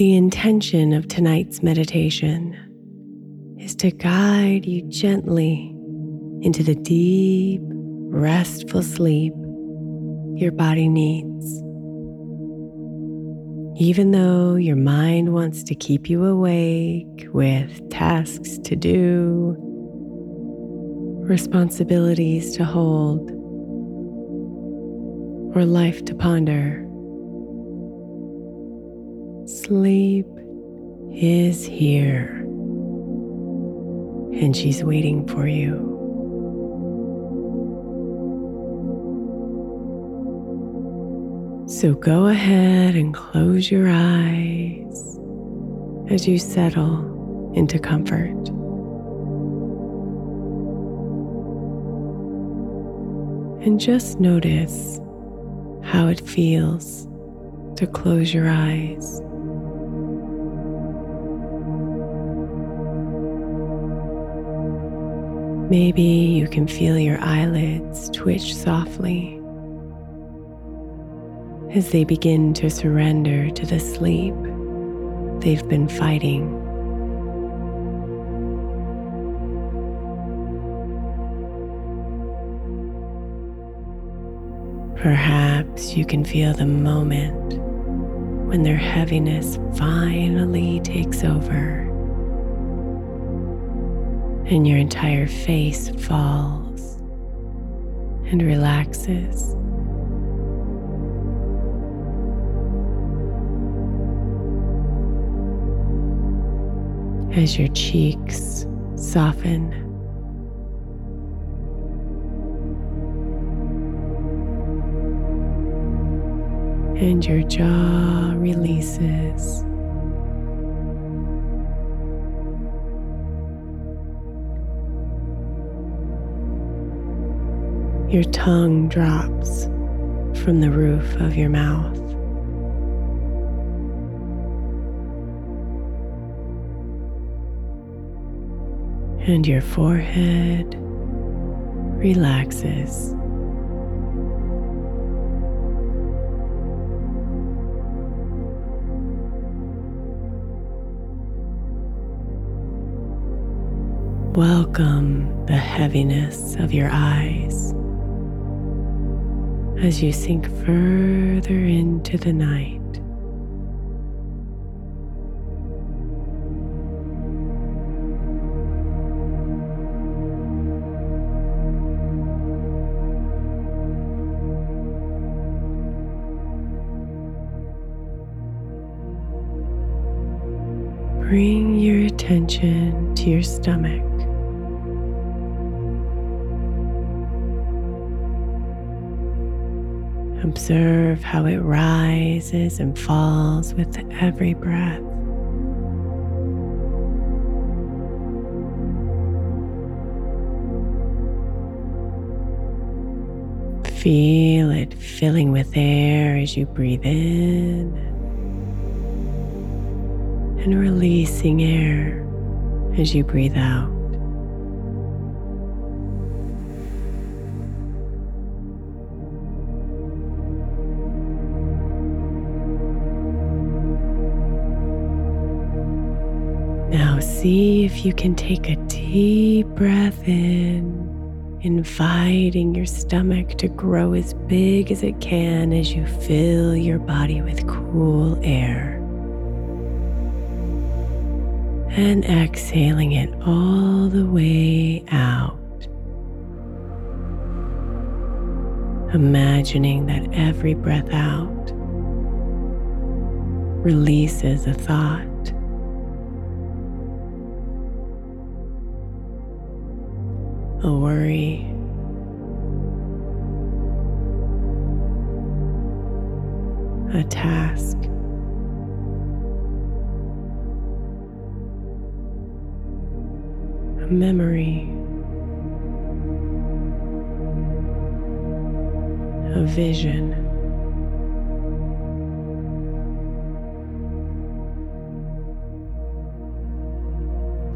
The intention of tonight's meditation is to guide you gently into the deep, restful sleep your body needs. Even though your mind wants to keep you awake with tasks to do, responsibilities to hold, or life to ponder, sleep is here and she's waiting for you. So go ahead and close your eyes as you settle into comfort. And just notice how it feels to close your eyes. Maybe you can feel your eyelids twitch softly as they begin to surrender to the sleep they've been fighting. Perhaps you can feel the moment when their heaviness finally takes over and your entire face falls and relaxes. As your cheeks soften. And your jaw releases. Your tongue drops from the roof of your mouth. And your forehead relaxes. Welcome the heaviness of your eyes as you sink further into the night. Bring your attention to your stomach. Observe how it rises and falls with every breath. Feel it filling with air as you breathe in and releasing air as you breathe out. See if you can take a deep breath in, inviting your stomach to grow as big as it can as you fill your body with cool air. And exhaling it all the way out. Imagining that every breath out releases a thought. A worry. A task. A memory. A vision.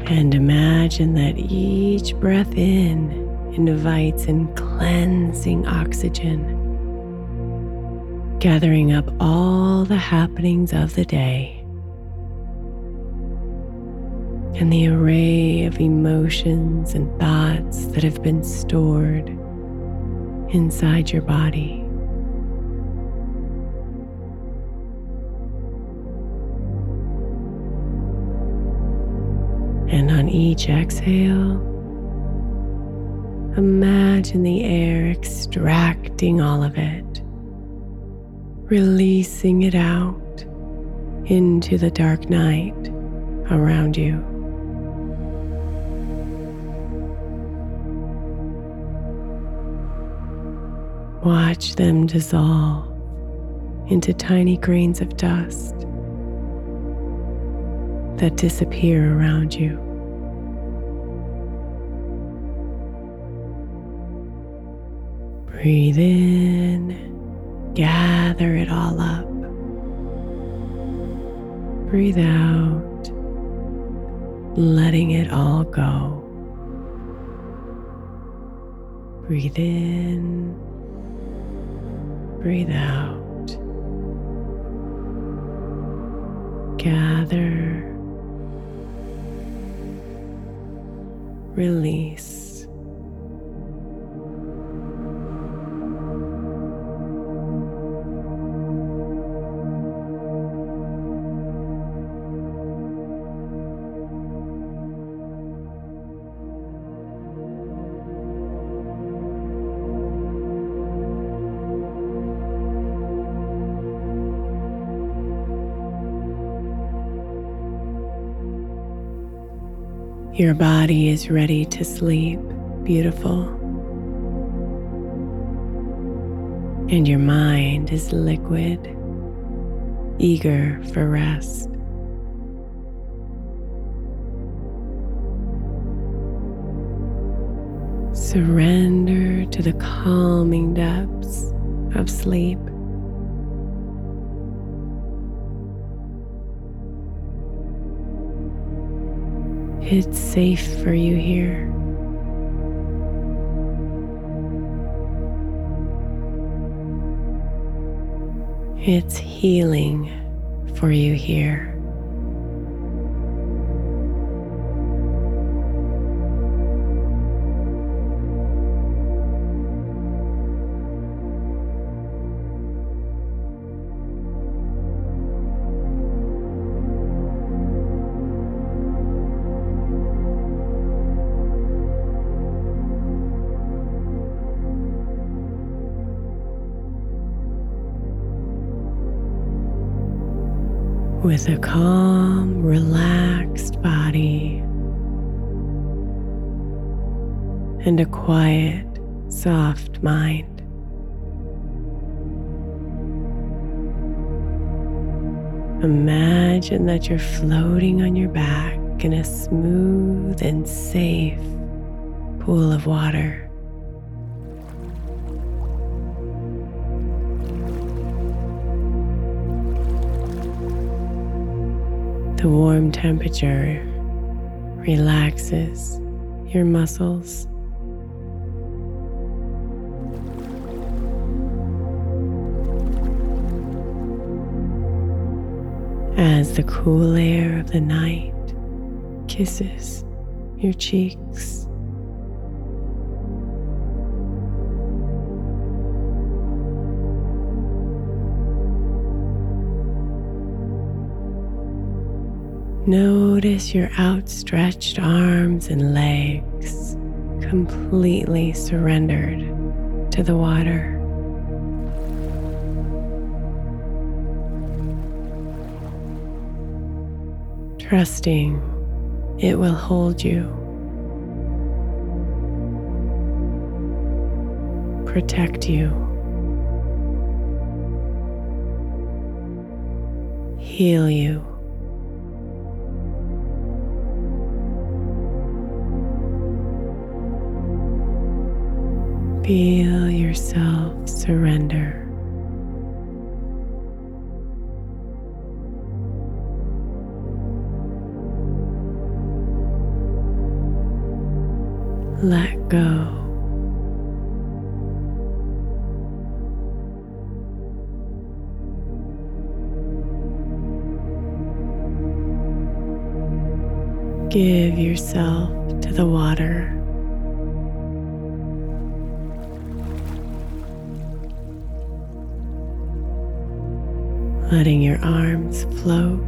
And imagine that each breath in invites in cleansing oxygen, gathering up all the happenings of the day and the array of emotions and thoughts that have been stored inside your body. And on each exhale, imagine the air extracting all of it, releasing it out into the dark night around you. Watch them dissolve into tiny grains of dust that disappear around you. Breathe in, gather it all up. Breathe out, letting it all go. Breathe in, breathe out. Gather, release. Your body is ready to sleep, beautiful. And your mind is liquid, eager for rest. Surrender to the calming depths of sleep. It's safe for you here. It's healing for you here. With a calm, relaxed body and a quiet, soft mind. Imagine that you're floating on your back in a smooth and safe pool of water. The warm temperature relaxes your muscles. As the cool air of the night kisses your cheeks. Notice your outstretched arms and legs completely surrendered to the water. Trusting it will hold you, protect you, heal you. Feel yourself surrender. Let go. Give yourself to the water. Letting your arms float.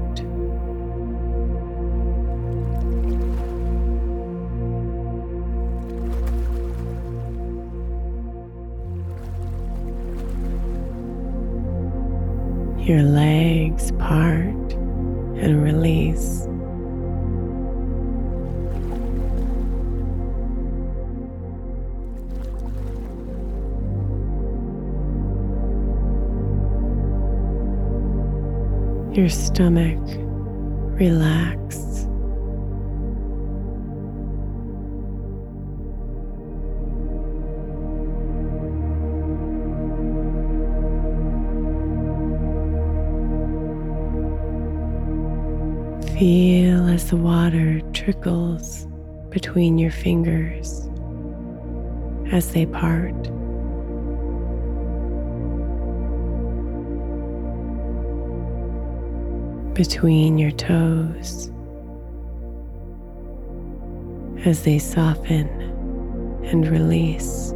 Your legs part and release. Your stomach relax. Feel as the water trickles between your fingers as they part. Between your toes as they soften and release.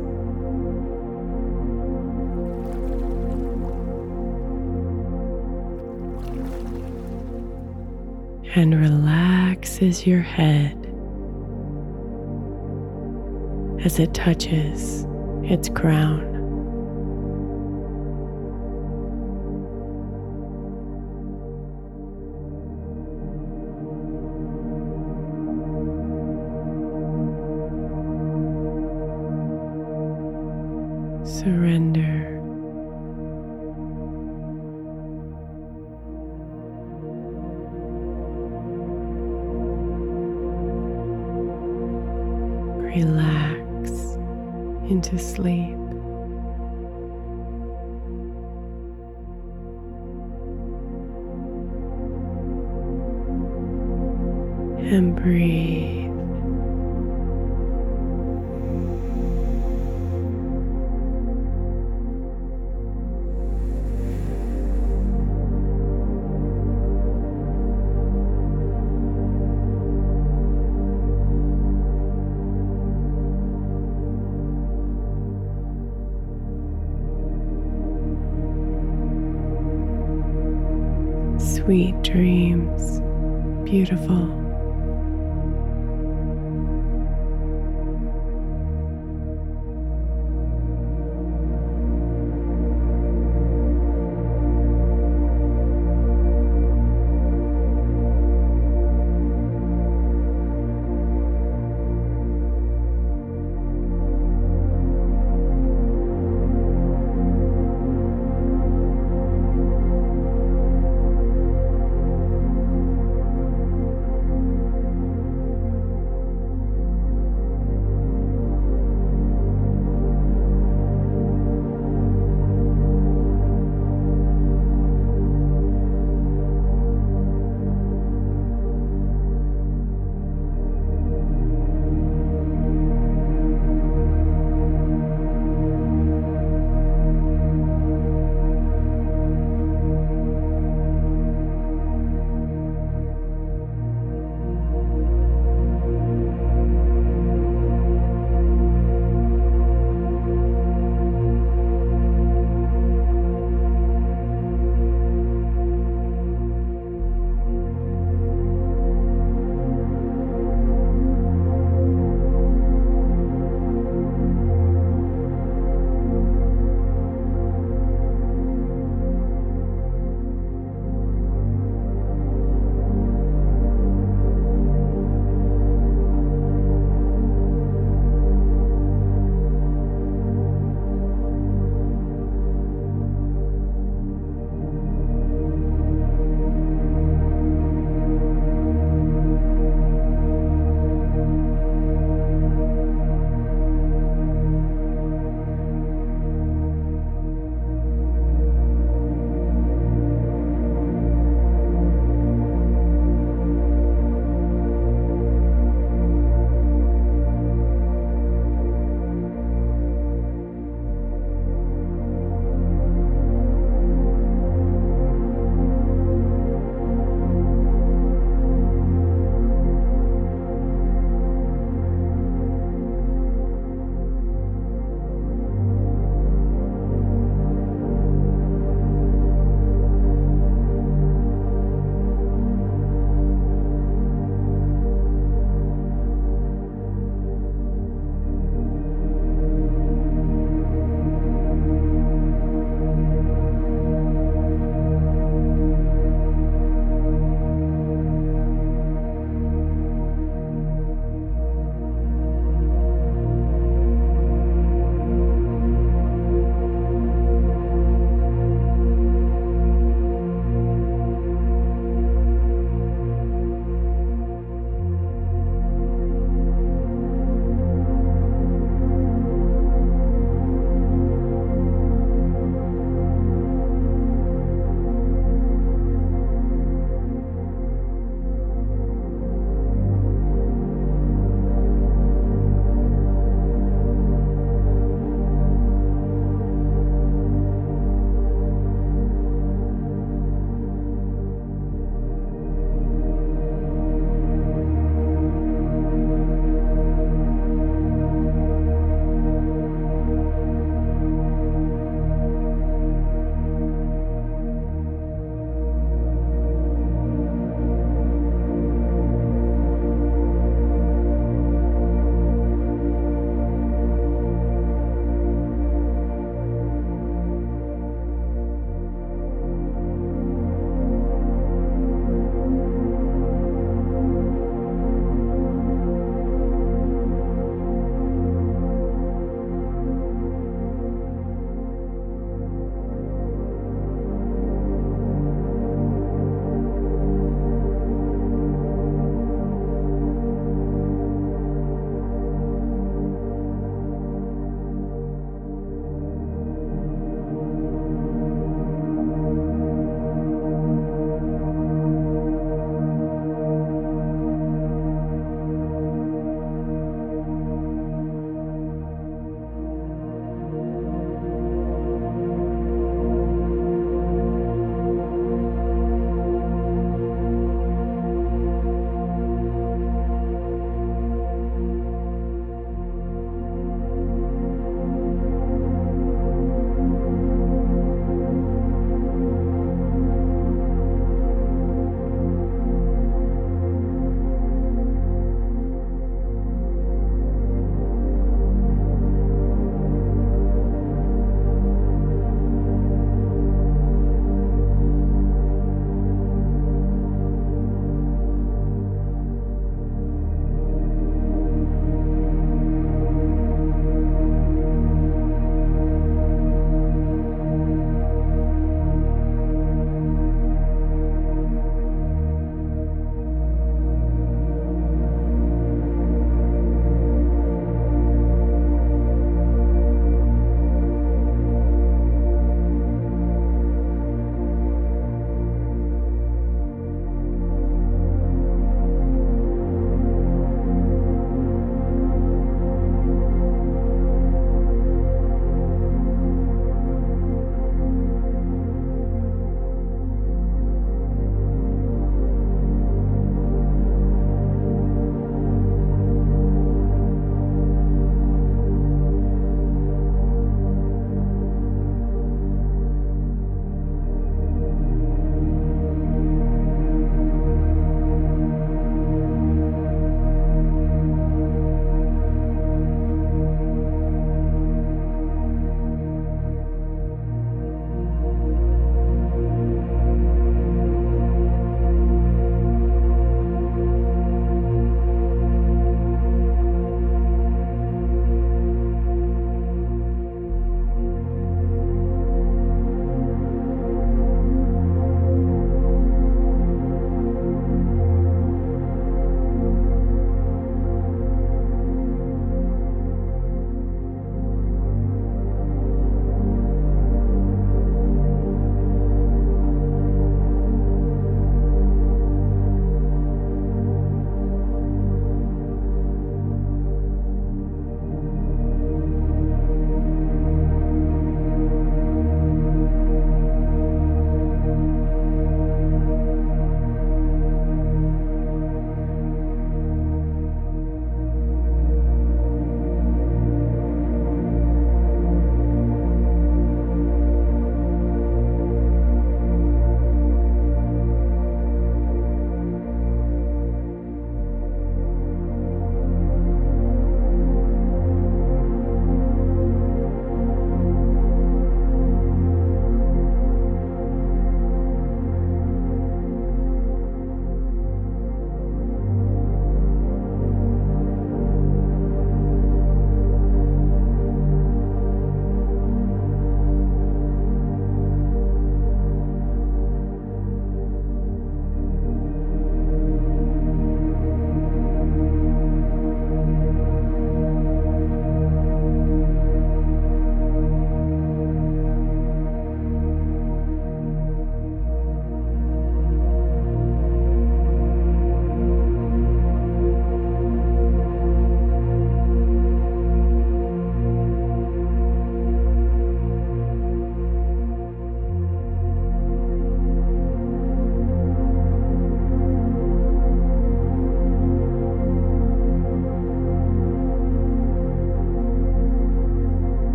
And relaxes your head as it touches its crown. Into sleep. And breathe. Beautiful.